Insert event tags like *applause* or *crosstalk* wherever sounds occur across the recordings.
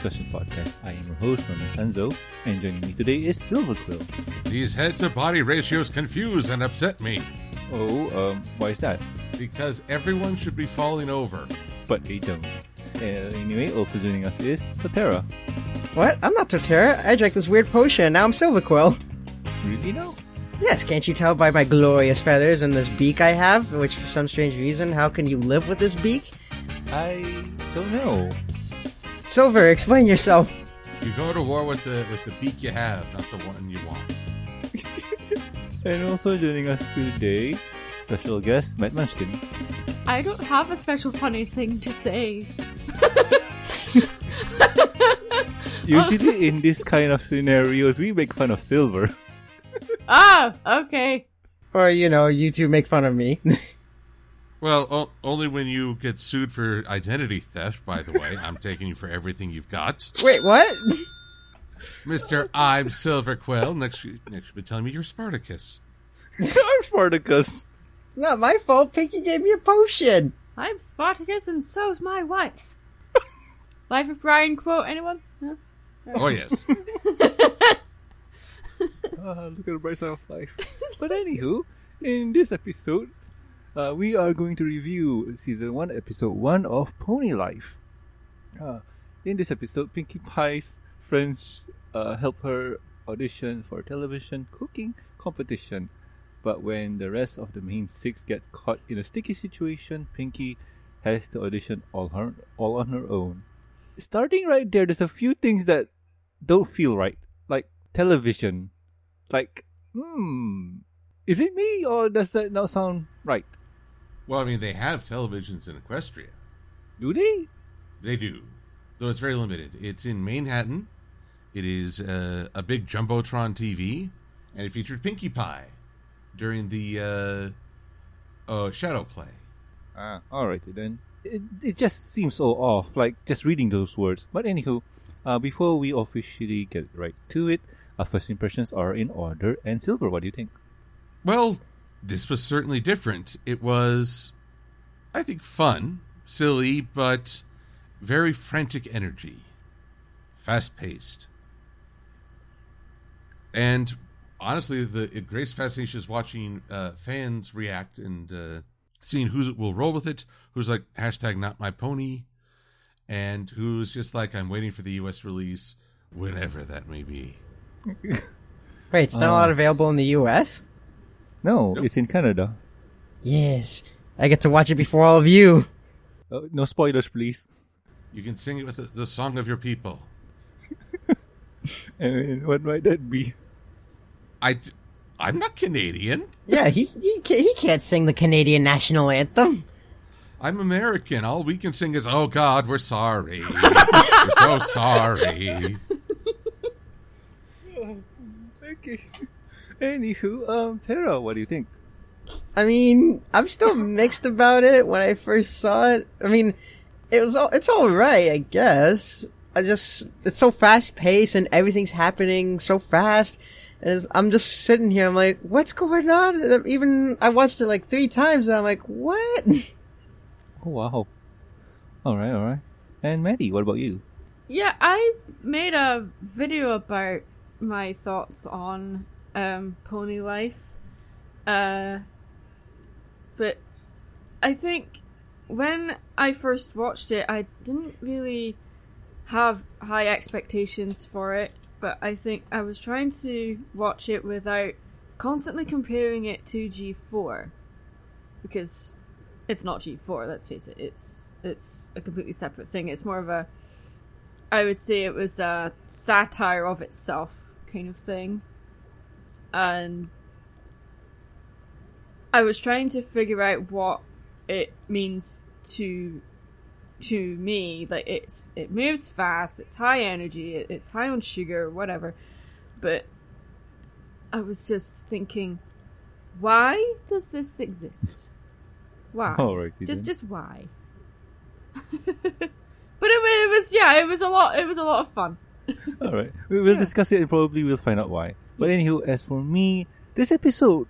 discussion podcast. I am your host, Norman Sanzo, and joining me today is Silver Quill. These head to body ratios confuse and upset me Oh, um, why is that? because everyone should be falling over. But they don't. Uh, anyway, also joining us is Torterra. What? I'm not Torterra. I drank this weird potion. Now I'm Silverquill. Really now? Yes, can't you tell by my glorious feathers and this beak I have? Which, for some strange reason, how can you live with this beak? I don't know. Silver, explain yourself. You go to war with the with the beak you have, not the one you want. *laughs* And also joining us today, special guest Mad Munchkin. I don't have a special funny thing to say. *laughs* Usually in this kind of scenarios, we make fun of Silver. Ah, okay. Or, you know, you two make fun of me. *laughs* Well, o- only when you get sued for identity theft. By the way, I'm taking you for everything you've got, Wait, what? Mister. I'm Silver Quill. Next, you- next you'll be telling me you're Spartacus. *laughs* I'm Spartacus. Not my fault. Pinkie gave me a potion. I'm Spartacus and so's my wife. *laughs* Life of Brian quote, anyone? No? Oh yes. *laughs* Ah, look at the bright side of life. But anywho, in this episode, uh, we are going to review season one, episode one of Pony Life. Uh, in this episode, Pinkie Pie's friends uh, help her audition for a television cooking competition. But when the rest of the Mane Six get caught in a sticky situation, Pinkie has to audition all her all on her own. Starting right there, there's a few things that don't feel right, like television. Like, hmm, is it me or does that not sound right? Well, I mean, they have televisions in Equestria. Do they? They do, though it's very limited. It's in Manhattan. It is uh, a big jumbotron TV, and it featured Pinkie Pie during the uh, uh, Shadow Play. Ah, alrighty then. It, it just seems so off, like just reading those words. But anywho, uh, before we officially get right to it, our first impressions are in order. And Silver, what do you think? Well, this was certainly different. It was, I think, fun, silly, but very frantic energy, fast paced. And honestly, the it, greatest fascination is watching uh, fans react and uh, seeing who will roll with it, who's like hashtag not my pony, and who's just like I'm waiting for the U.S. release, whenever that may be. *laughs* Wait, it's not Uh, allowed available in the US? No, Nope. it's in Canada. Yes. I get to watch it before all of you. Uh, no spoilers, please. You can sing it with the, the song of your people. *laughs* And what might that be? I, d- I'm not Canadian. Yeah, he, he, ca- he can't sing the Canadian national anthem. I'm American. All we can sing is, "Oh God, we're sorry. we're so sorry." *laughs* Okay. Anywho, um, Tara, what do you think? I mean, I'm still mixed about it when I first saw it. I mean, it was all, it's all right, I guess. I just, it's so fast paced and everything's happening so fast. And it's, I'm just sitting here, I'm like, what's going on? Even, I watched it like three times and I'm like, what? *laughs* Oh wow. Alright, alright. And Maddie, what about you? Yeah, I made a video about my thoughts on um, Pony Life. Uh, but I think when I first watched it, I didn't really have high expectations for it. But I think I was trying to watch it without constantly comparing it to G4 because it's not G4. Let's face it; it's it's a completely separate thing. It's more of a I would say it was a satire of itself kind of thing. And I was trying to figure out what it means to to me. Like it's it moves fast, it's high energy, it, it's high on sugar, whatever. But I was just thinking, why does this exist? Why? Oh, Alrighty just then. just why? *laughs* but it, it was yeah, it was a lot. It was a lot of fun. All right, we will Yeah. discuss it and probably we'll find out why. But anywho, as for me, this episode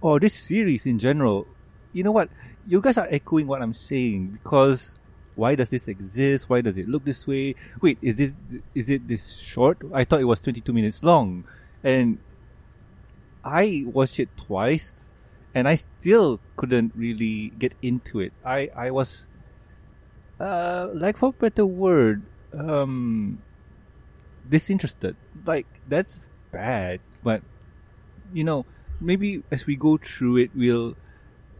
or this series in general, you know what? You guys are echoing what I'm saying because why does this exist? Why does it look this way? Wait, is this is it this short? I thought it was 22 minutes long. And I watched it twice and I still couldn't really get into it. I I was uh like for better word, um disinterested. Like that's bad, but you know, maybe as we go through it we'll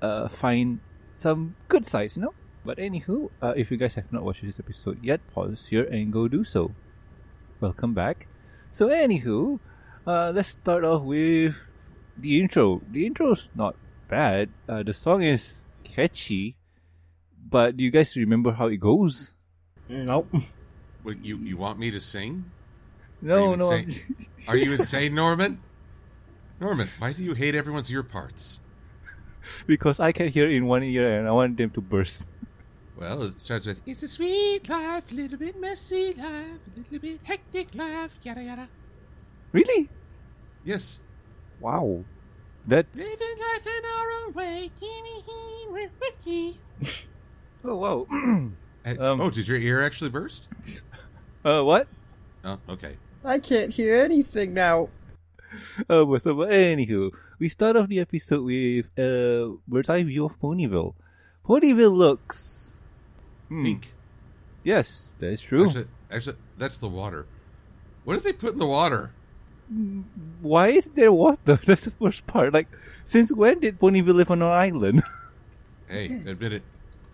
uh find some good sides, you know? But anywho, uh, if you guys have not watched this episode yet, pause here and go do so. Welcome back. So anywho, uh, let's start off with the intro. The intro's not bad. Uh, the song is catchy, but do you guys remember how it goes? Nope. Wait, you you want me to sing? No, you no. insane? Are you *laughs* insane, Norman? Norman, why do you hate everyone's ear parts? because I can hear in one ear and I want them to burst. Well, it starts with It's a sweet life, a little bit messy life, a little bit hectic life, yada yada. Really? Yes. Wow. That's Living life in our own way, we're Ricky. *laughs* oh wow. *clears throat* Um, oh, did your ear actually burst? *laughs* uh, what? Oh, okay. I can't hear anything now. Oh, but so but anywho, we start off the episode with a bird's eye view of Ponyville. Ponyville looks. Hmm. Pink. Yes, that is true. Actually, actually, that's the water. What did they put in the water? Why is there water? *laughs* That's the first part. Like, since when did Ponyville live on an island? *laughs* Hey, admit it.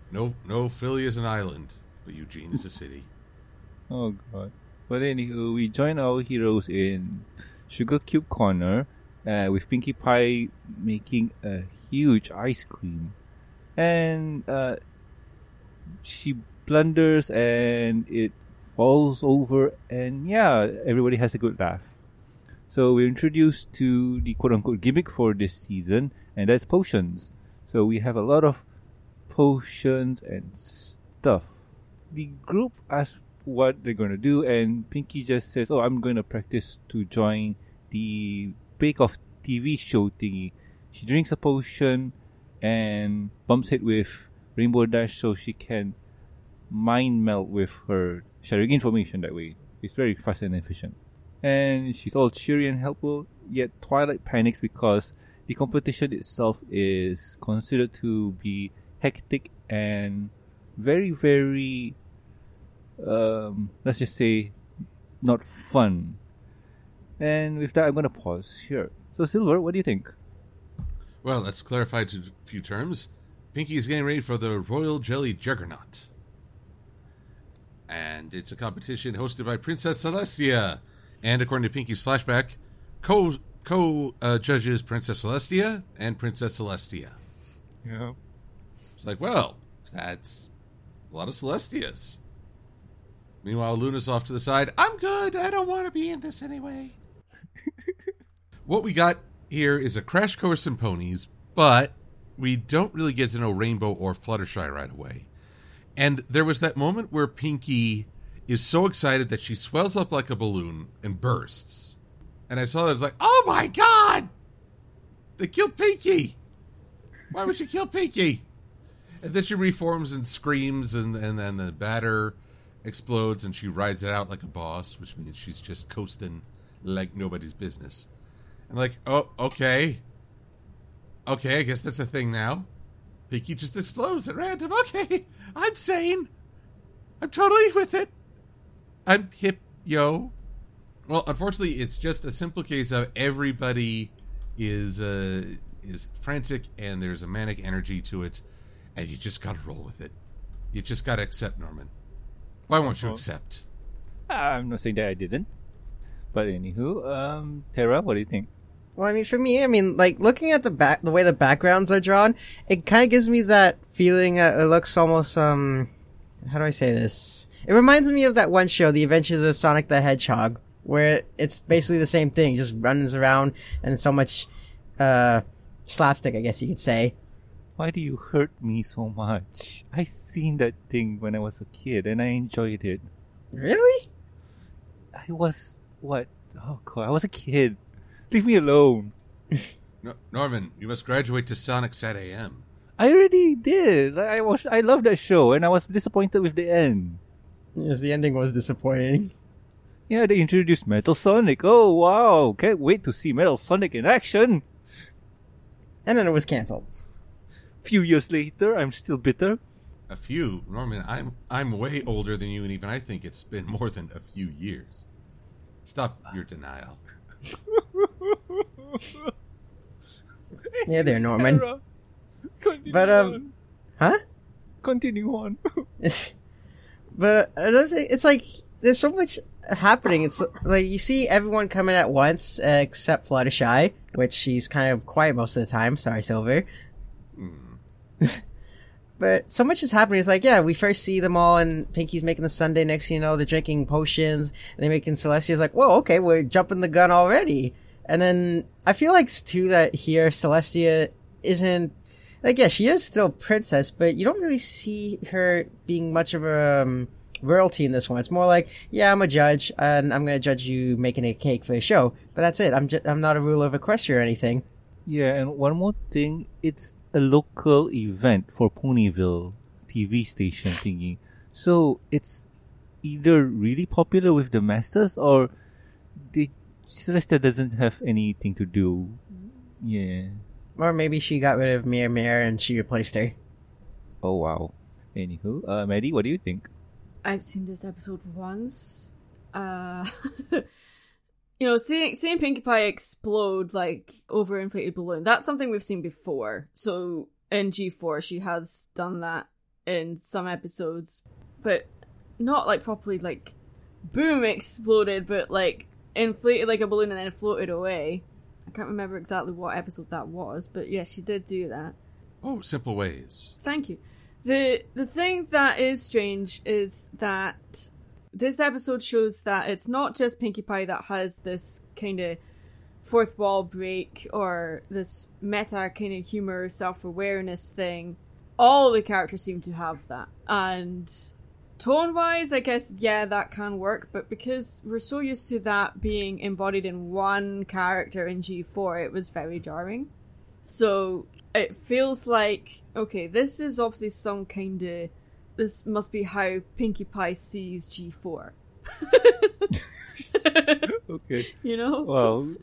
No, no, Philly is an island, but Eugene is a city. oh god. But anywho, we join our heroes in Sugar Cube Corner, uh, with Pinkie Pie making a huge ice cream, and uh, she blunders and it falls over, and yeah, everybody has a good laugh. So we're introduced to the quote unquote gimmick for this season, and that's potions. So we have a lot of potions and stuff. The group asks what they're going to do, and Pinkie just says, Oh, I'm going to practice to join the Bake Off TV show thingy. She drinks a potion and bumps it with Rainbow Dash so she can mind melt with her, sharing information that way. It's very fast and efficient. And she's all cheery and helpful, yet Twilight panics because the competition itself is considered to be hectic and very, very, um, let's just say, not fun. And with that, I'm going to pause here. So, Silver, what do you think? Well, let's clarify to a few terms. Pinkie is getting ready for the Royal Jelly Juggernaut. And it's a competition hosted by Princess Celestia. And according to Pinkie's flashback, co co uh, judges Princess Celestia and Princess Celestia. Yeah. It's like, well, that's a lot of Celestias. Meanwhile, Luna's off to the side. I'm good. I don't want to be in this anyway. *laughs* what we got here is a crash course in ponies, but we don't really get to know Rainbow or Fluttershy right away. And there was that moment where Pinkie is so excited that she swells up like a balloon and bursts. And I saw that, I was like, oh my god! They killed Pinkie! Why would she kill Pinkie? And then she reforms and screams, and, and then the batter explodes, and she rides it out like a boss, which means she's just coasting like nobody's business. I'm like, oh, okay. Okay, I guess that's a thing now. Pinkie just explodes at random. Okay, *laughs* I'm sane. I'm totally with it. I'm hip, yo. Well, unfortunately, it's just a simple case of everybody is uh, is frantic and there's a manic energy to it, and you just got to roll with it. You just got to accept, Norman. Why won't you accept? I'm not saying that I didn't. But anywho, um, Tara, what do you think? Well, I mean, for me, I mean, like looking at the back, the way the backgrounds are drawn, it kind of gives me that feeling. Uh, it looks almost, um, how do I say this? It reminds me of that one show, The Adventures of Sonic the Hedgehog, where it's basically the same thing, just runs around and so much, uh, slapstick, I guess you could say. Why do you hurt me so much? I seen that thing when I was a kid and I enjoyed it. Really? I was what? Oh god, I was a kid. Leave me alone. *laughs* No, Norman, you must graduate to Sonic Sat AM. I already did. I was, I love that show, and I was disappointed with the end. Yes, the ending was disappointing. Yeah, they introduced Metal Sonic. Oh wow! Can't wait to see Metal Sonic in action. And then it was canceled. Few years later, I'm still bitter. A few. Norman, I'm I'm way older than you, and even I think it's been *laughs* more than a few years. Stop your denial. Yeah, there, Norman. Tara, Continue But, um, on. Huh? continue on. *laughs* but another thing, it's like there's so much happening. It's like you see everyone coming at once uh, except Fluttershy, which she's kind of quiet most of the time. Sorry, Silver. *laughs* but so much is happening. It's like, yeah, we first see them all, and Pinkie's making the sundae. Next, you know, they're drinking potions, and they're making Celestia's like, whoa, okay, we're jumping the gun already. And then I feel like too that here Celestia isn't like yeah, she is still princess, but you don't really see her being much of a um, royalty in this one. It's more like yeah, I'm a judge, and I'm gonna judge you making a cake for a show, but that's it. I'm ju- I'm not a ruler of Equestria or anything. Yeah, and one more thing, it's a local event for Ponyville TV station thingy. So it's either really popular with the masses or they Celestia doesn't have anything to do. Yeah. Or maybe she got rid of Mir Mir and she replaced her. Oh wow. Anywho, uh Maddie, what do you think? I've seen this episode once. Uh, *laughs* you know, seeing seeing Pinkie Pie explode like overinflated balloon. That's something we've seen before. So in G four, she has done that in some episodes, but not like properly like boom exploded, but like inflated like a balloon and then floated away. I can't remember exactly what episode that was, but yeah, she did do that. Oh, simple ways. Thank you. The the thing that is strange is that this episode shows that it's not just Pinkie Pie that has this kind of fourth wall break or this meta kind of humor self awareness thing. All the characters seem to have that. And tone wise, I guess, yeah, that can work, but because we're so used to that being embodied in one character in G4, it was very jarring. So it feels like okay, this is obviously some kind of this must be how Pinkie Pie sees G4. *laughs* Okay. you know? Well,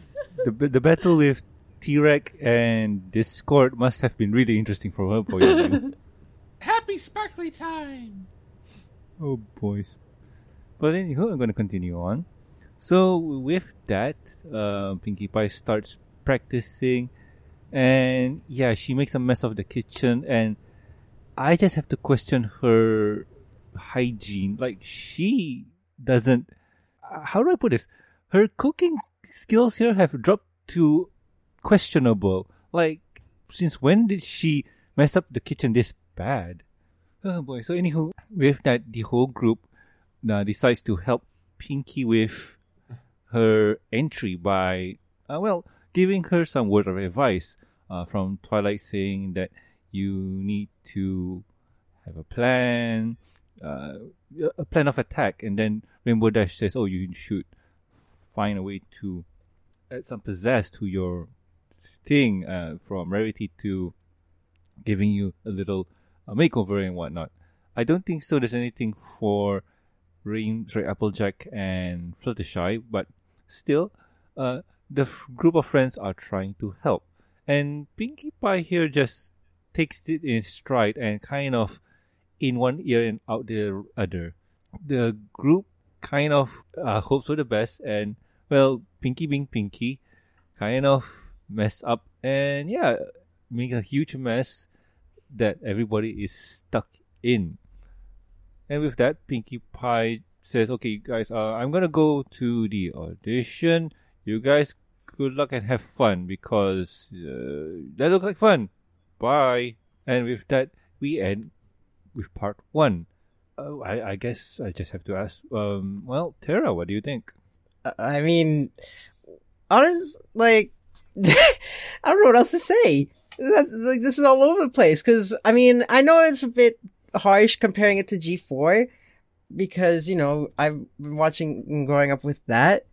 the the battle with Tirek and Discord must have been really interesting from her point of view. *laughs* Happy sparkly time. Oh, boys. But anywho, I'm going to continue on. So, with that, uh, Pinkie Pie starts practicing. And yeah, she makes a mess of the kitchen. And I just have to question her hygiene. Like, she doesn't. How do I put this? Her cooking skills here have dropped to questionable. Like, since when did she mess up the kitchen this bad? Oh boy. So anywho, with that, the whole group uh, decides to help Pinkie with her entry by, uh, well, giving her some word of advice uh, from Twilight saying that you need to have a plan, uh, a plan of attack, and then Rainbow Dash says, oh, you should find a way to add some pizzazz to your sting uh, from rarity to giving you a little uh, makeover and whatnot. I don't think so. There's anything for Rain, sorry, Applejack and Fluttershy, but still, uh, the f- group of friends are trying to help. And Pinkie Pie here just takes it in stride and kind of in one ear and out the other. The group kind of uh, hopes for the best, and well, Pinkie being Pinkie, kind of mess up and yeah, make a huge mess that everybody is stuck in. And with that, Pinkie Pie says, "Okay, guys, uh, I'm gonna go to the audition. You guys, good luck and have fun because uh, that looks like fun. Bye." And with that, we end with part one. Uh, I, I guess I just have to ask. Um, well, Tara, what do you think? Uh, I mean, honest, like, *laughs* I don't know what else to say. That, like, this is all over the place. Cause, I mean, I know it's a bit harsh comparing it to G4 because, you know, I've been watching and growing up with that.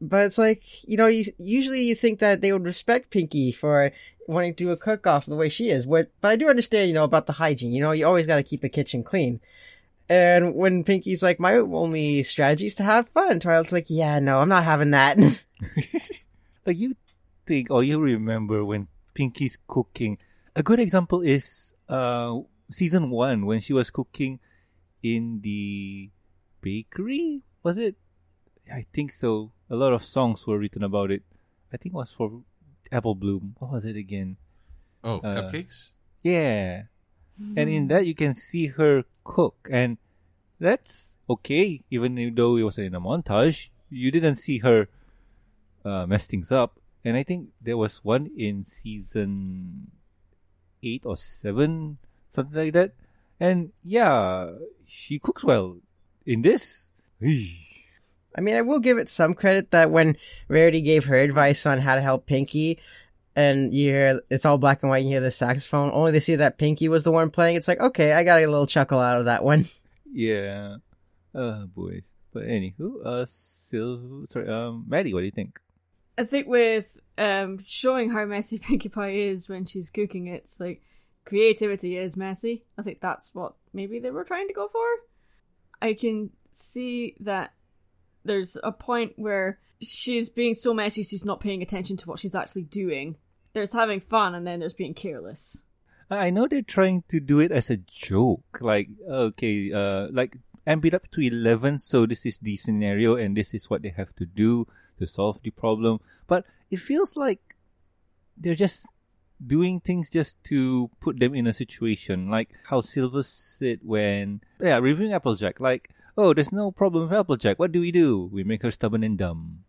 But it's like, you know, you, usually you think that they would respect Pinkie for wanting to do a cook off the way she is. What, but I do understand, you know, about the hygiene. You know, you always got to keep a kitchen clean. And when Pinkie's like, my only strategy is to have fun, Twilight's like, yeah, no, I'm not having that. *laughs* like you think or you remember when Pinkie's cooking. A good example is uh season one when she was cooking in the bakery. Was it? I think so. A lot of songs were written about it. I think it was for Apple Bloom. What was it again? Oh, Uh, cupcakes? Yeah. And in that you can see her cook and that's okay, even though it was in a montage. You didn't see her uh, mess things up. And I think there was one in season eight or seven, something like that. And yeah, she cooks well. In this, I mean, I will give it some credit that when Rarity gave her advice on how to help Pinkie, and you hear it's all black and white, and you hear the saxophone, only to see that Pinkie was the one playing, it's like, okay, I got a little chuckle out of that one. *laughs* yeah, uh, boys. But anywho, uh, Sil, sorry, um, Maddie, what do you think? I think with um, showing how messy *laughs* Pinkie Pie is when she's cooking, it's like creativity is messy. I think that's what maybe they were trying to go for. I can see that there's a point where she's being so messy she's not paying attention to what she's actually doing. There's having fun and then there's being careless. I know they're trying to do it as a joke, like okay, uh, like amp it up to eleven. So this is the scenario, and this is what they have to do to solve the problem. But it feels like they're just doing things just to put them in a situation, like how Silver said when yeah reviewing Applejack, like oh, there's no problem with Applejack. What do we do? We make her stubborn and dumb.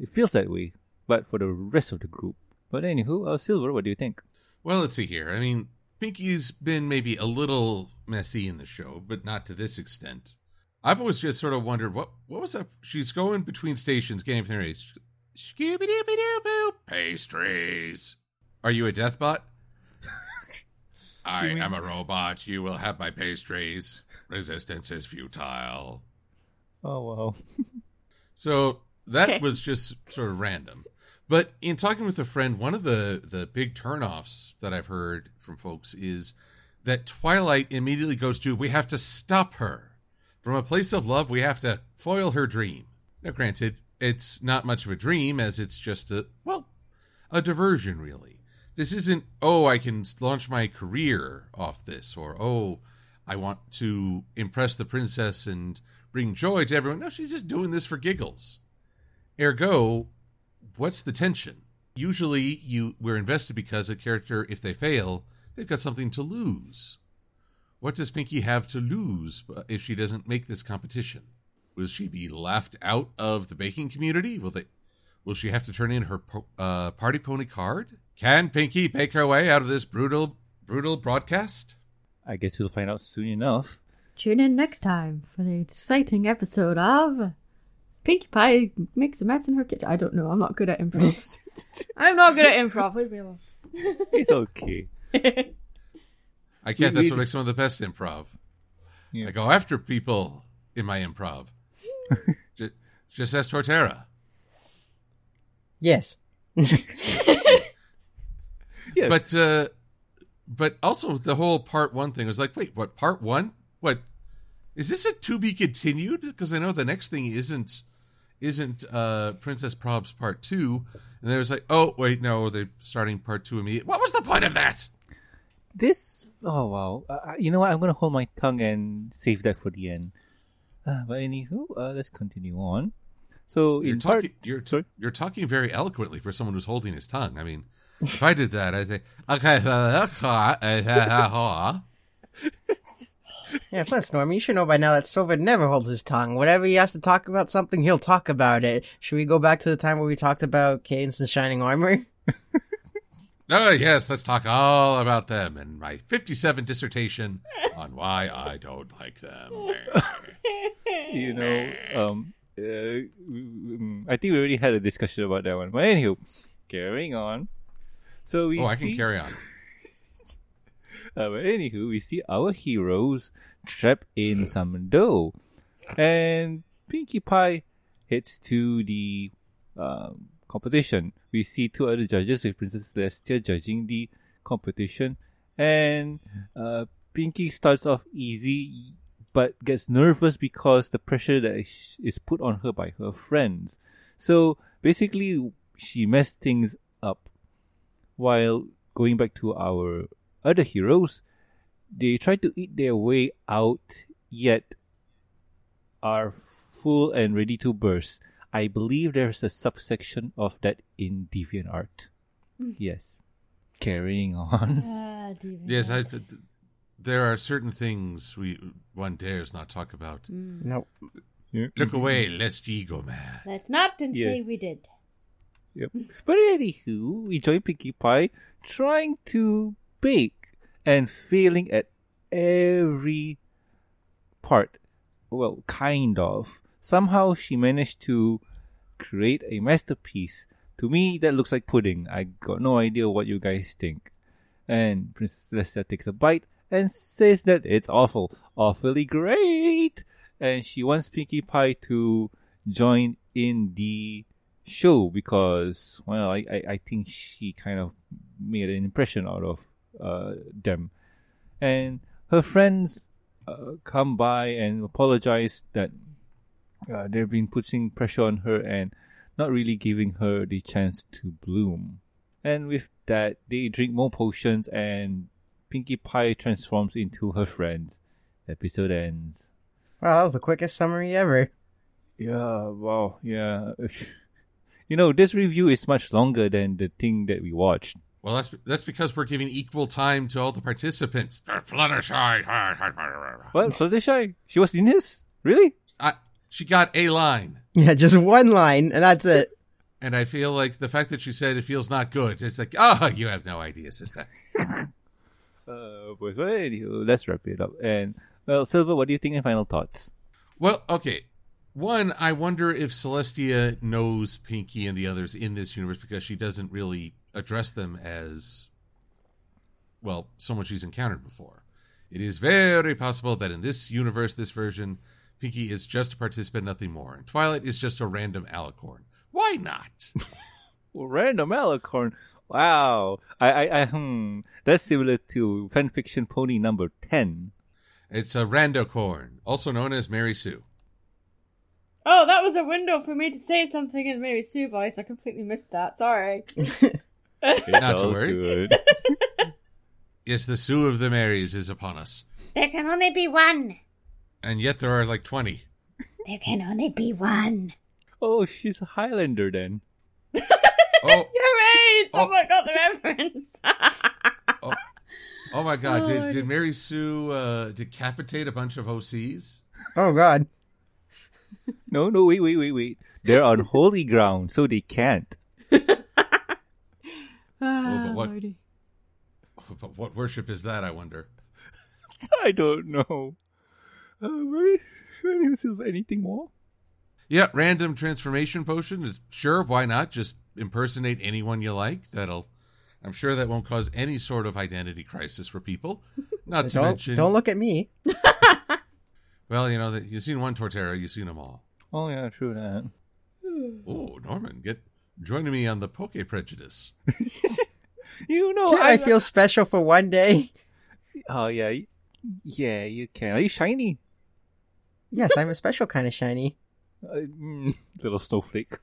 It feels that way, but for the rest of the group. But anywho, uh, Silver, what do you think? Well, let's see here. I mean, Pinkie's been maybe a little messy in the show, but not to this extent. I've always just sort of wondered what what was up. She's going between stations, getting from Boo pastries. Are you a deathbot? I am a robot. You will have my pastries. Resistance is futile. Oh well. *laughs* So that Okay. was just sort of random. But in talking with a friend, one of the the big turnoffs that I've heard from folks is that Twilight immediately goes to we have to stop her. From a place of love, we have to foil her dream. Now granted, it's not much of a dream as it's just a well, a diversion really. This isn't oh, I can launch my career off this or oh, I want to impress the princess and bring joy to everyone. No, she's just doing this for giggles. Ergo, what's the tension? Usually, you we're invested because a character, if they fail, they've got something to lose. What does Pinkie have to lose uh, if she doesn't make this competition? Will she be laughed out of the baking community? Will they? Will she have to turn in her po- uh, party pony card? Can Pinkie bake her way out of this brutal, brutal broadcast? I guess we'll find out soon enough. Tune in next time for the exciting episode of Pinkie Pie makes a mess in her kitchen. I don't know. I'm not good at improv. *laughs* I'm not good at improv. Leave me alone. *laughs* It's okay. I can't. We- That's we- what makes some of the best improv. Yeah. I go after people in my improv. *laughs* just, just ask Torterra. Yes. *laughs* Yes. But uh, but also the whole part one thing was like, wait, what? Part one? What is this a to be continued? Because I know the next thing isn't isn't uh, Princess Probz part two, and there was like, oh wait, no, they're starting part two immediately. What was the point of that? this oh wow uh, you know what i'm gonna hold my tongue and save that for the end uh, but anywho uh, let's continue on so You're in part talking. You're sorry you're talking very eloquently for someone who's holding his tongue. I mean, if I did that, I'd say, okay. Ha ha ha. *laughs* Yeah, plus, Norm, you should know by now that Silver never holds his tongue. Whenever he has to talk about something, he'll talk about it. Should we go back to the time where we talked about Cadance and Shining Armor? *laughs* Oh, yes, let's talk all about them and my 57 dissertation on why I don't like them. *laughs* you know um uh, i think we already had a discussion about that one. But anywho carrying on. So we oh, I can carry on. *laughs* Uh, but anywho, we see our heroes trapped in some dough, and Pinkie Pie heads to the um, competition. We see two other judges with Princess Celestia judging the competition, and uh, Pinkie starts off easy, but gets nervous because the pressure that is is put on her by her friends. So basically, she messed things up. While going back to our other heroes, they try to eat their way out, yet are full and ready to burst. I believe there's a subsection of that in Deviant DeviantArt. Yes. Carrying on. *laughs* Ah. Yes, I, th- th- there are certain things we one dares not talk about. Mm. Nope. Look mm-hmm. away, lest ye go mad. Let's not and Yeah. say we did. Yep. But anywho, we join Pinkie Pie trying to bake and failing at every part. Well, kind of. Somehow she managed to create a masterpiece. To me, that looks like pudding. I got no idea what you guys think. And Princess Celestia takes a bite and says that it's awful, awfully great. And she wants Pinkie Pie to join in the show because, well, I, I, I think she kind of made an impression out of uh, them. And her friends uh, come by and apologize that uh, they've been putting pressure on her and not really giving her the chance to bloom. And with that, they drink more potions and Pinkie Pie transforms into her friends. Episode ends. Wow, that was the quickest summary ever. Yeah, wow, yeah. *laughs* you know, this review is much longer than the thing that we watched. Well, that's that's because we're giving equal time to all the participants. Fluttershy. *laughs* What? Fluttershy? She was in this? Really? I, she got a line, Yeah, just one line, and that's it. and I feel like the fact that she said it feels not good. It's like, oh, you have no idea, sister. *laughs* Uh, but anywho, let's wrap it up. And, well, Silver, what do you think in final thoughts? Well, okay. One, I wonder if Celestia knows Pinkie and the others in this universe because she doesn't really address them as, well, someone she's encountered before. It is very possible that in this universe, this version, Pinkie is just a participant, nothing more. And Twilight is just a random alicorn. Why not? *laughs* Well, random Alicorn. Wow. I, I, I, hmm. That's similar to fanfiction pony number 10. It's a randocorn, also known as Mary Sue. Oh, that was a window for me to say something in Mary Sue voice. I completely missed that. Sorry. *laughs* It's Not to worry. good. *laughs* Yes, the Sue of the Marys is upon us. There can only be one. And yet there are like 20. There can only be one. oh, she's a Highlander then. *laughs* Oh, *laughs* Hooray! Someone got the reference. *laughs* oh my god, did, Oh, did Mary Sue uh, decapitate a bunch of OCs? Oh god. No, no, wait, wait, wait, wait. They're on holy ground, so they can't. *laughs* Ah, but what- But what worship is that, I wonder? I don't know. Uh, very, very Silver, anything more? Yeah, random transformation potion is sure, why not? Just impersonate anyone you like. That'll I'm sure that won't cause any sort of identity crisis for people. *laughs* Not to Don't, mention don't look at me. *laughs* Well, you know, that you've seen one Torterra, you've seen them all. Oh, yeah, true that. *sighs* Oh, Norman, get joining me on the Poke Prejudice. *laughs* You know, Can't I I'm- feel special for one day? Oh, yeah. Yeah, you can. Are you shiny? Yes, I'm a special kind of shiny. *laughs* Little snowflake.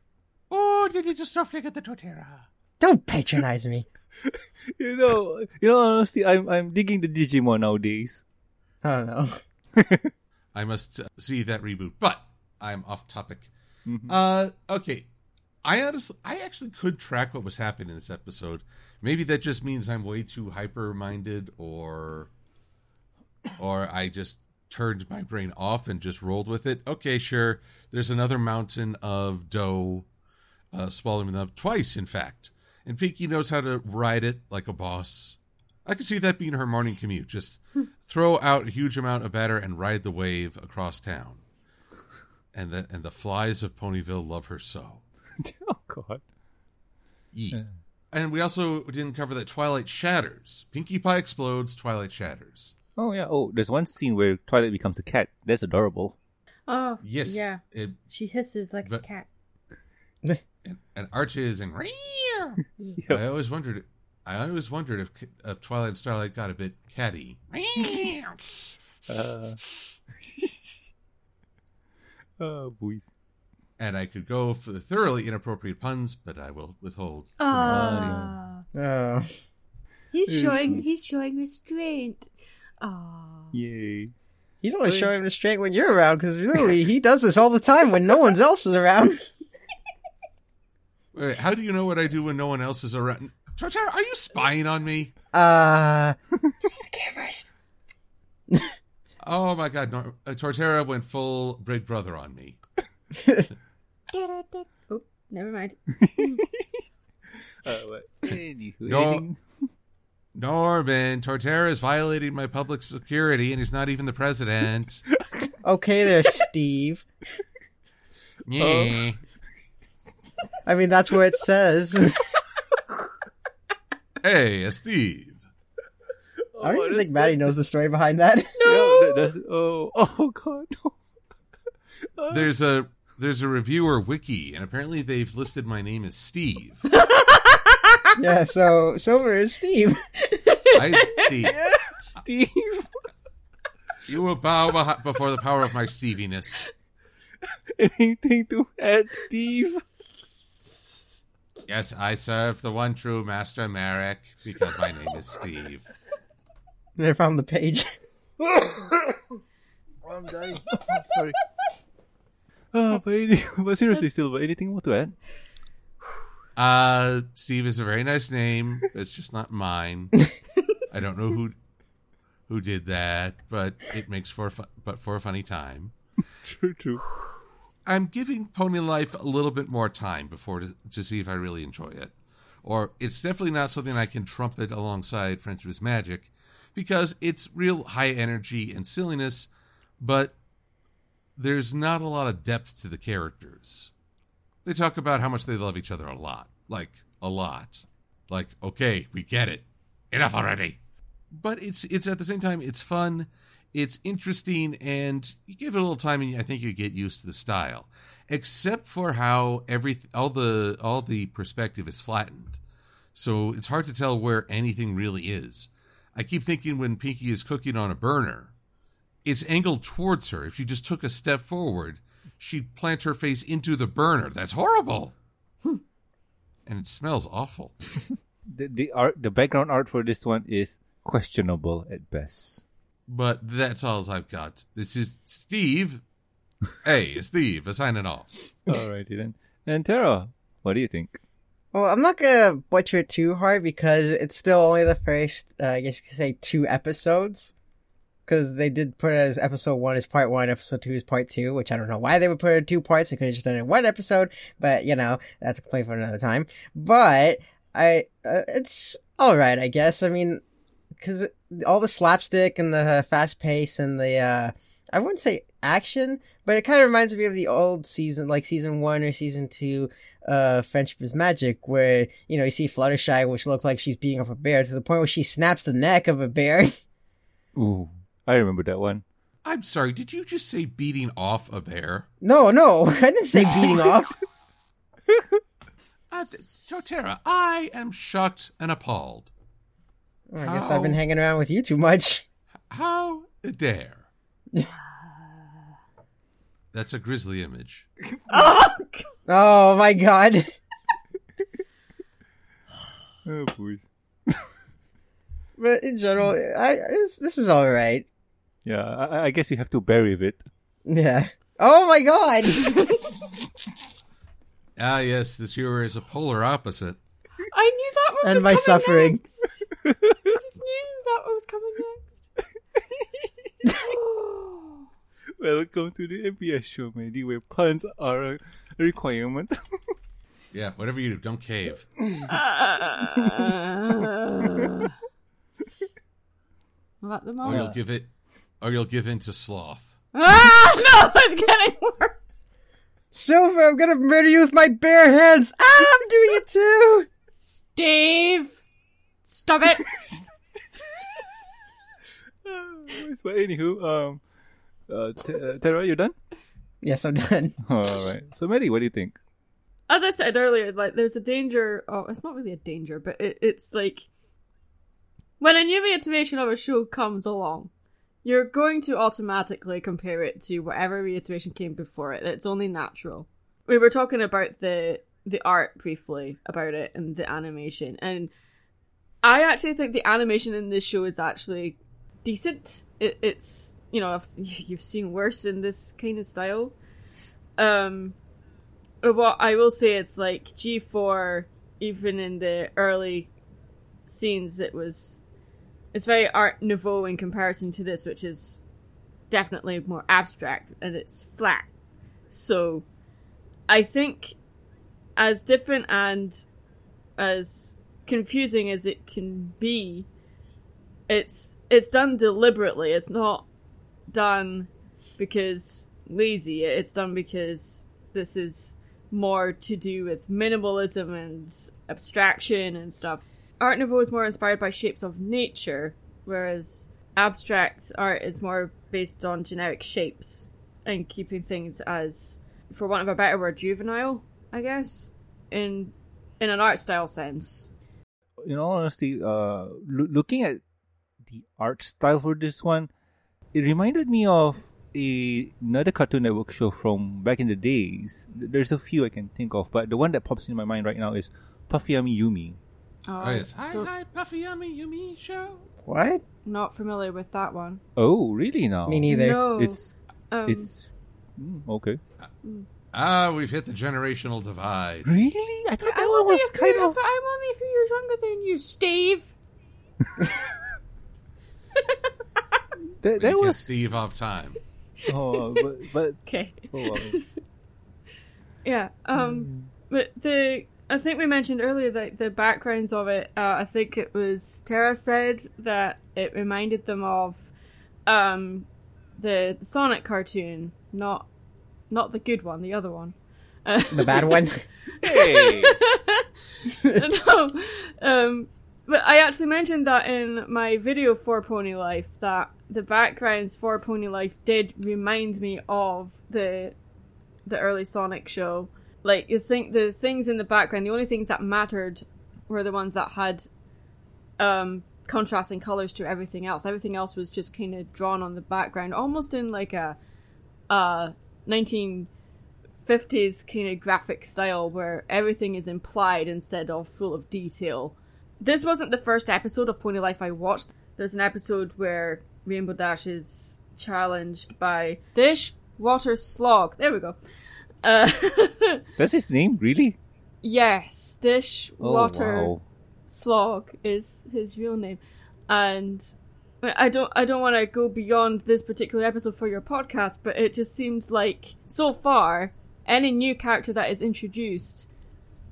Oh, did you just snowflake at the Torterra? Don't patronize me. *laughs* You know, you know, honestly, I'm I'm digging the Digimon nowadays. Oh no. *laughs* I must uh, see that reboot, but I'm off topic. Uh, okay. I honestly, I actually could track what was happening in this episode. Maybe that just means I'm way too hyper-minded, or, or I just turned my brain off and just rolled with it. Okay, sure. There's another mountain of dough, uh, swallowing them up twice, in fact. And Pinkie knows how to ride it like a boss. I can see that being her morning commute. Just throw out a huge amount of batter and ride the wave across town. And the and the flies of Ponyville love her so. *laughs* oh God. Yeet. And we also didn't cover that Twilight shatters. Pinkie Pie explodes, Twilight shatters. Oh yeah. Oh, there's one scene where Twilight becomes a cat. That's adorable. Oh, Yes. Yeah. It, She hisses like But- a cat. *laughs* and, and arches and Yeah. *laughs* I always wondered. I always wondered if if Twilight and Starlight got a bit catty. *laughs* Uh, oh, boys. and I could go for the thoroughly inappropriate puns, but I will withhold. from announcing. Ah, Oh. he's showing he's showing restraint. Ah, Yay. He's only showing restraint when you're around, because really, he does this all the time when no one else is around. *laughs* Wait, how do you know what I do when no one else is around? Torterra, are you spying on me? Uh, the cameras. Oh my God, no, uh, Torterra went full Big Brother on me. *laughs* oh, never mind. *laughs* Uh, what? Anywho, No. Anything? Norman, Torterra is violating my public security, and he's not even the president. *laughs* Okay, there, Steve. Yeah. I mean, that's what it says. *laughs* Hey, uh, Steve. I don't Oh, even that's- think Maddie knows the story behind that. *laughs* Yeah, that- that's, oh, oh god, no. There's a there's a reviewer wiki, and apparently they've listed my name as Steve. Yeah, so Silver is Steve. I, Steve. *laughs* Steve. You will bow before the power of my Steviness. Anything to add, Steve? Yes, I serve the one true Master Merrick because my name is Steve. I found the page. *laughs* I'm dying. Sorry. Oh, but, any, but seriously, Silver, anything more to add? Uh, Steve is a very nice name. It's just not mine. I don't know who who did that, but it makes for a fu- but for a funny time. True, true. I'm giving Pony Life a little bit more time before to, to see if I really enjoy it. Or it's definitely not something I can trumpet alongside Friendship is Magic because it's real high energy and silliness, but there's not a lot of depth to the characters. They talk about how much they love each other a lot. Like, a lot. Like, okay, we get it. Enough already. But it's it's at the same time it's fun it's interesting and you give it a little time and I think you get used to the style. Except for how every all the all the perspective is flattened. So it's hard to tell where anything really is. I keep thinking when Pinkie is cooking on a burner, it's angled towards her. If she just took a step forward, she'd plant her face into the burner. That's horrible. And it smells awful. *laughs* The, the art, the background art for this one is questionable at best. But that's all I've got. This is Steve. hey, Steve, signing off. *laughs* Alrighty then. And Tara, what do you think? Well, I'm not gonna butcher it too hard because it's still only the first, uh, I guess you could say, two episodes. Because they did put it as episode one is part one, episode two is part two, which I don't know why they would put it in two parts. They could have just done it in one episode, but you know, that's a complaint for another time. But I, uh, it's all right, I guess. I mean, because all the slapstick and the fast pace and the, uh, I wouldn't say action, but it kind of reminds me of the old season, like season one or season two uh Friendship is Magic, where you know you see Fluttershy, which looks like she's beating off a bear, to the point where she snaps the neck of a bear. *laughs* Ooh, I remember that one. I'm sorry, did you just say beating off a bear? no, no, *laughs* I didn't say beating off. *laughs* Uh, so, Tara, I am shocked and appalled. I guess I've been hanging around with you too much. How dare? *laughs* That's a grisly image. Oh, Oh my god. Oh, boys. But in general, I it's, this is all right. Yeah, I, I guess you have to bury it. Yeah. Oh my god. *laughs* Ah, yes, this viewer is a polar opposite. I knew that one And was my coming suffering. Next. I just knew that one was coming next. Oh. *laughs* Welcome to the MBS show, matey, where puns are a requirement. *laughs* Yeah, whatever you do, don't cave. Uh, let them Or you'll give it or you'll give in to sloth. Ah, *laughs* no, it's getting worse. Silver, I'm gonna murder you with my bare hands. Ah, I'm doing it too. Steve, stop it. *laughs* *laughs* but anywho, um, uh, T- uh, Tara, you're done? Yes, I'm done. All right. So, Maddie, what do you think? as I said earlier, like there's a danger. Oh, it's not really a danger, but it, it's like when a new iteration of a show comes along, you're going to automatically compare it to whatever reiteration came before it. It's only natural. We were talking about the the art briefly about it and the animation, and I actually think the animation in this show is actually decent. It, it's you know I've, *laughs* you've seen worse in this kind of style. Um, but what I will say, it's like G four, even in the early scenes, it was it's very Art Nouveau in comparison to this, which is definitely more abstract and it's flat. So, I think as different and as confusing as it can be, it's it's done deliberately. It's not done because lazy. It's done because this is more to do with minimalism and abstraction and stuff. Art Nouveau is more inspired by shapes of nature, whereas abstract art is more based on generic shapes and keeping things as, for want of a better word, juvenile, I guess, in in an art style sense. in all honesty, uh, loo- looking at the art style for this one, it reminded me of a, another Cartoon Network show from back in the days. There's a few I can think of, but the one that pops in my mind right now is Puffy Ami Yumi. Oh, yes. Hi, don't- hi, Puffy Ami Yumi show. What? Not familiar with that one. Oh, really? Now Me neither. No, It's um, it's mm, okay. Ah, we've hit the generational divide. Really? I thought that I'm one was kind of. I'm only a few years younger than you, Steve. *laughs* That, that was Steve off time. *laughs* Oh, but but Okay. oh, wow. *laughs* Yeah. Um. But the I think we mentioned earlier that the backgrounds of it. Uh, I think it was Tara said that it reminded them of, um, the Sonic cartoon, not not the good one, the other one. Uh, *laughs* The bad one? hey. *laughs* no. Um, but I actually mentioned that in my video for Pony Life that the backgrounds for Pony Life did remind me of the the early Sonic show. Like you think the things in the background, the only things that mattered were the ones that had um contrasting colors to everything else. Everything else was just kind of drawn on the background, almost in like a uh 19 50s kind of graphic style where everything is implied instead of full of detail. This wasn't the first episode of Pony Life I watched. There's an episode where Rainbow Dash is challenged by Dish Water Slog. There we go. Uh, *laughs* That's his name, really? yes, Dish Oh, Water wow. Slog is his real name, and I don't I don't want to go beyond this particular episode for your podcast, but it just seems like so far any new character that is introduced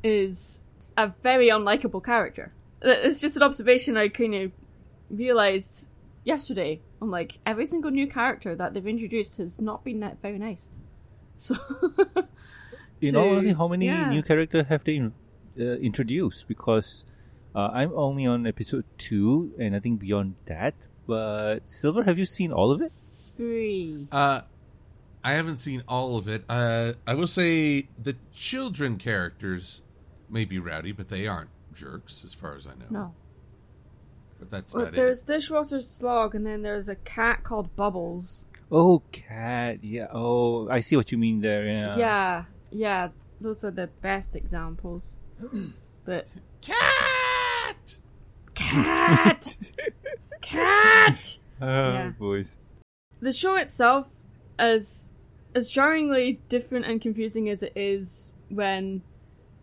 is a very unlikable character. It's just an observation I kind of realized yesterday. I'm like every single new character that they've introduced has not been that very nice. So *laughs* In to- all honesty, how many yeah. new characters have they uh, introduced? Because uh, I'm only on episode two, and I think beyond that. But Silver, have you seen all of it? three. Uh, I haven't seen all of it. Uh, I will say the children characters may be rowdy, but they aren't jerks, as far as I know. No. But that's Well, about there's it. Dishwater Slog, and then there's a cat called Bubbles. Oh, cat. Yeah. Oh, I see what you mean there. Yeah. yeah, yeah, those are the best examples. *clears throat* But Cat! cat, *laughs* cat. *laughs* Oh, Yeah. boys. The show itself, as as jarringly different and confusing as it is when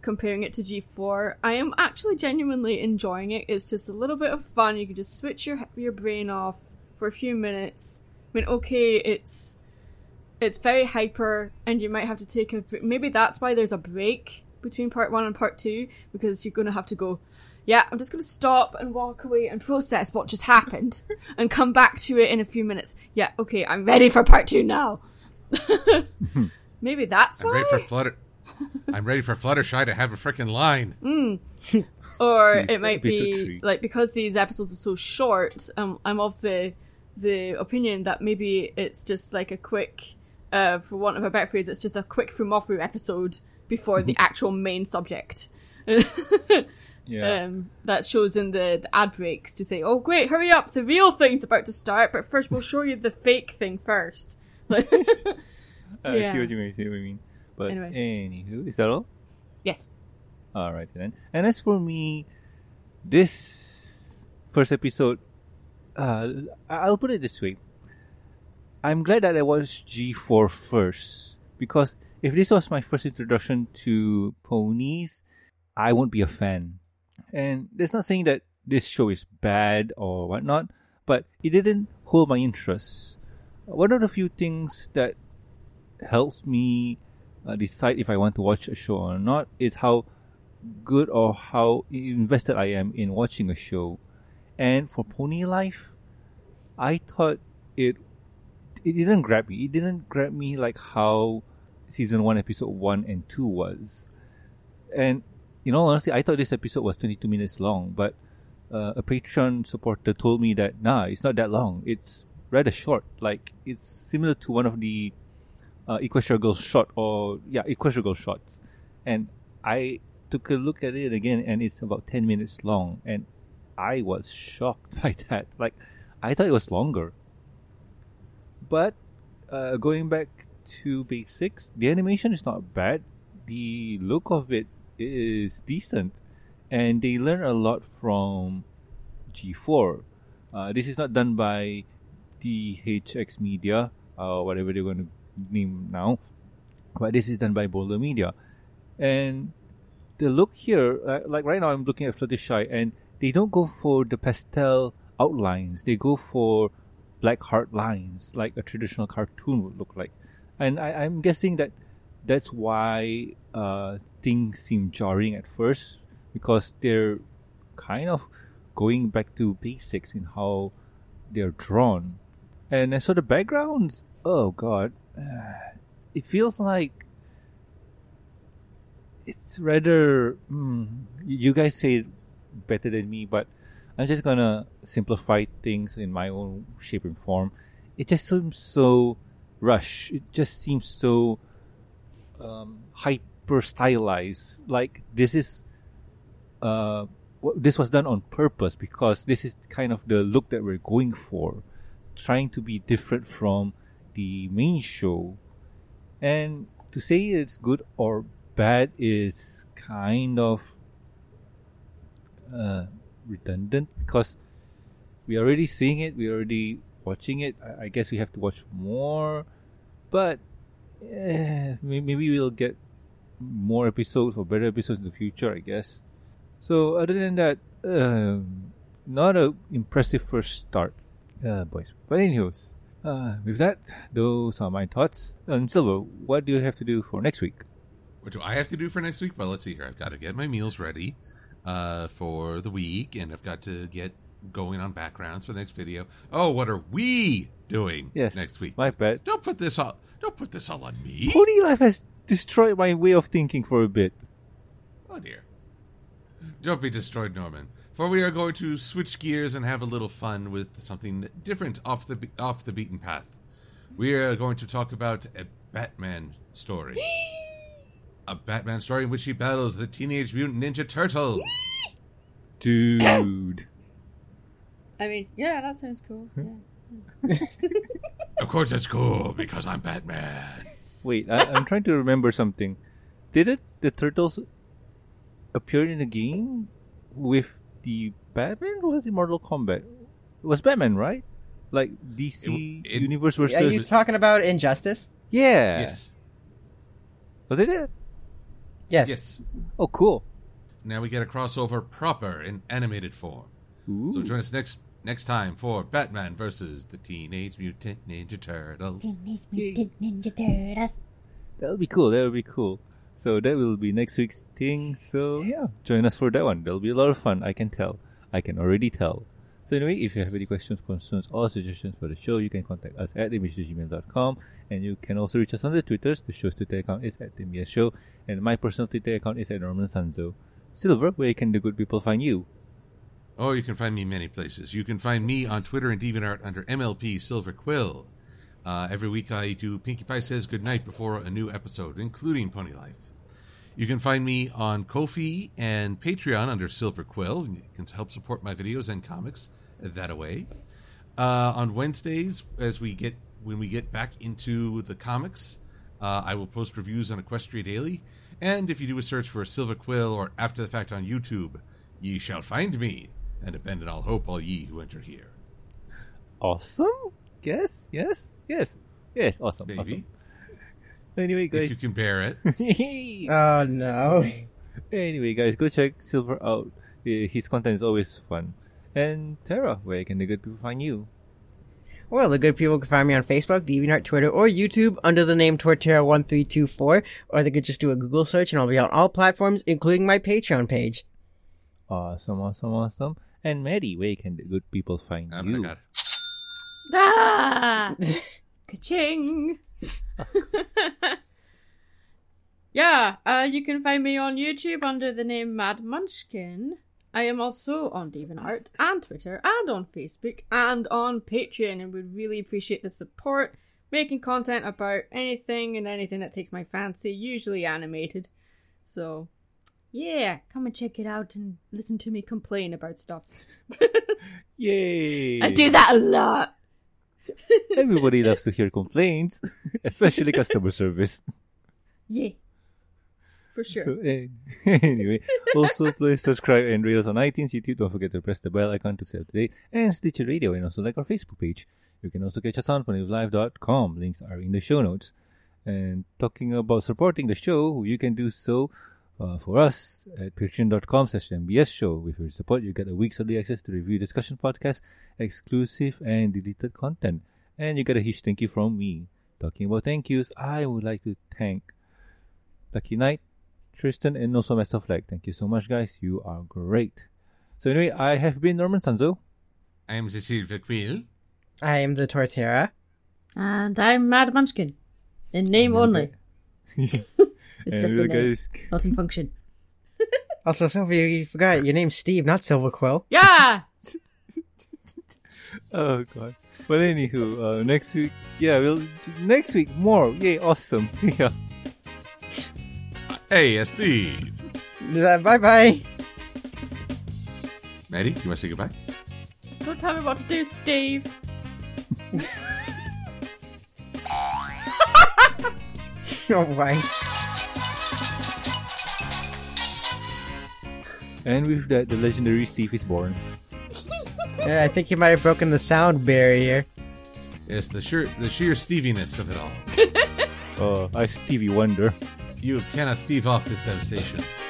comparing it to G4, I am actually genuinely enjoying it. It's just a little bit of fun. You can just switch your your brain off for a few minutes. I mean, okay, it's it's very hyper, and you might have to take a br- maybe that's why there's a break between part one and part two because you're going to have to go. Yeah, I'm just going to stop and walk away and process what just happened *laughs* and come back to it in a few minutes. Yeah, okay, I'm ready for part two now. *laughs* maybe that's I'm why. ready for Flutter. I'm ready for Fluttershy to have a freaking line. *laughs* or it might episode be three. like because these episodes are so short um, i'm of the the opinion that maybe it's just like a quick uh for want of a better phrase it's just a quick fumofu episode before the actual main subject. *laughs* Yeah. um, that shows in the, the ad breaks to say, "Oh, great, hurry up! The real thing's about to start, but first we'll show you the fake thing first. *laughs* I see what *laughs* you mean. See what you mean. But Anyway. anywho, is that all? yes. All right then. And as for me, this first episode, uh, I'll put it this way. I'm glad that I watched G4 first because if this was my first introduction to ponies, I won't be a fan. And that's not saying that this show is bad or whatnot, but it didn't hold my interest. One of the few things that helps me uh, decide if I want to watch a show or not is how good or how invested I am in watching a show. And for Pony Life, I thought it it didn't grab me. It didn't grab me like how season one, episode one and two was. And in all honesty, I thought this episode was 22 minutes long, but uh, a Patreon supporter told me that nah, it's not that long. It's rather short. Like it's similar to one of the uh, Equestria Girls shot or yeah, Equestria Girls shots. And I took a look at it again, and it's about 10 minutes long, and I was shocked *laughs* by that. Like I thought it was longer. But uh, going back to basics, the animation is not bad. The look of it is decent, and they learn a lot from G4. Uh, this is not done by DHX Media, uh, whatever they're going to name now, but this is done by Boulder Media. And the look here, uh, like right now, I'm looking at Fluttershy, and they don't go for the pastel outlines. They go for black hard lines, like a traditional cartoon would look like. And I, I'm guessing that that's why uh, things seem jarring at first because they're kind of going back to basics in how they're drawn. And for the backgrounds, oh god, *sighs* it feels like it's rather. Mm, you guys say better than me, but I'm just gonna simplify things in my own shape and form. It just seems so rush. It just seems so um, hyper stylized. Like this is uh, this was done on purpose because this is kind of the look that we're going for, trying to be different from the main show. And to say it's good or bad is kind of uh, redundant because we're already seeing it, we're already watching it. I, I guess we have to watch more, but eh, maybe we'll get more episodes or better episodes in the future. I guess. So other than that, um, not a impressive first start, uh, boys. But anyways, uh, with that, those are my thoughts. Um, Silver, what do you have to do for next week? What do I have to do for next week? Well, let's see here. I've got to get my meals ready uh, for the week, and I've got to get going on backgrounds for the next video. Oh, what are we doing Yes, next week? My bad. Don't put this all. Don't put this all on me. Pony Life has destroyed my way of thinking for a bit. Oh dear. Don't be destroyed, Norman. For we are going to switch gears and have a little fun with something different off the off the beaten path. We are going to talk about a Batman story. *laughs* a Batman story in which he battles the Teenage Mutant Ninja Turtles. *laughs* Dude. I mean, yeah, that sounds cool. Hmm. Yeah. *laughs* of course, it's cool because I'm Batman. Wait, I, I'm trying to remember something. Did it the turtles appear in the game with the Batman? Or was it Mortal Kombat? It was Batman, right? Like DC It- it- Universe Are you talking about Injustice? yeah. Yes. Was it it? Yes. Yes. Oh, cool. Now we get a crossover proper in animated form. Ooh. So join us next next time for Batman versus the Teenage Mutant Ninja Turtles. Teenage Mutant Ninja Turtles. That'll be cool. That'll be cool. So that will be next week's thing. So yeah, join us for that one. That'll be a lot of fun. I can tell. I can already tell. So anyway, if you have any questions, concerns, or suggestions for the show, you can contact us at imagegmail.com and you can also reach us on the Twitters. The show's Twitter account is at the and my personal Twitter account is at Norman Sanzo. Silver, where can the good people find you? Oh, you can find me many places. You can find me on Twitter and DeviantArt under MLP Silver Quill. Uh, every week I do Pinkie Pie Says Goodnight before a new episode, including Pony Life. You can find me on Ko-fi and Patreon under Silver Quill. You can help support my videos and comics that away. Uh, on Wednesdays, as we get when we get back into the comics, uh, I will post reviews on Equestria Daily. And if you do a search for Silver Quill or After the Fact on YouTube, ye shall find me, and abandon all hope, all ye who enter here. Awesome. Yes. Yes. Yes. Yes. Awesome. Maybe Awesome. Anyway, if guys. you can bear it. Oh *laughs* no. anyway, guys, go check Silver out. Uh, His content is always fun. And Tara, where can the good people find you? Well, the good people can find me on Facebook, DeviantArt, Twitter, or YouTube under the name Torterra1324, or they could just do a Google search and I'll be on all platforms, including my Patreon page. Awesome, awesome, awesome. And Maddie, where can the good people find Oh you? my god. Ah! *laughs* Ka-ching! *laughs* yeah, uh, you can find me on YouTube under the name Mad Munchkin. I am also on DeviantArt and Twitter and on Facebook and on Patreon and would really appreciate the support making content about anything and anything that takes my fancy, usually animated. So, yeah, come and check it out and listen to me complain about stuff. *laughs* Yay! I do that a lot. *laughs* Everybody loves to hear complaints, *laughs* especially customer service. Yeah. For sure. So eh, *laughs* anyway, also please subscribe and rate us on iTunes, YouTube. Don't forget to press the bell icon to stay up to date, and Stitcher Radio, and also like our Facebook page. You can also catch us on PonyLive.com. Links are in the show notes. And talking about supporting the show, you can do so uh, for us at patreon.com slash MBS show. With your support, you get a week's early access to review discussion podcast, exclusive and deleted content. And you get a huge thank you from me. Talking about thank yous, I would like to thank Lucky Knight, Tristan, and also myself. Like, thank you so much, guys. You are great. So anyway, I have been Norman Sanzo. I am Silver Quill. I am the Torterra And I'm Mad Munchkin. In name only. *laughs* It's just a Anyway, name, guys. not in function. *laughs* Also, Silver, you forgot your name's Steve, not Silver Quill. Yeah! *laughs* Oh god. But anywho, uh, next week, yeah, we'll next week more. Yay! Awesome. *laughs* See ya. Hey, Steve. Bye bye. Maddie, you want to say goodbye? Don't tell me what to do, Steve. Oh my. And with that, the legendary Steve is born. Yeah, I think he might have broken the sound barrier. It's the sheer the sheer Steviness of it all. Uh, *laughs* I Stevie Wonder. You cannot Steve off this devastation. *laughs*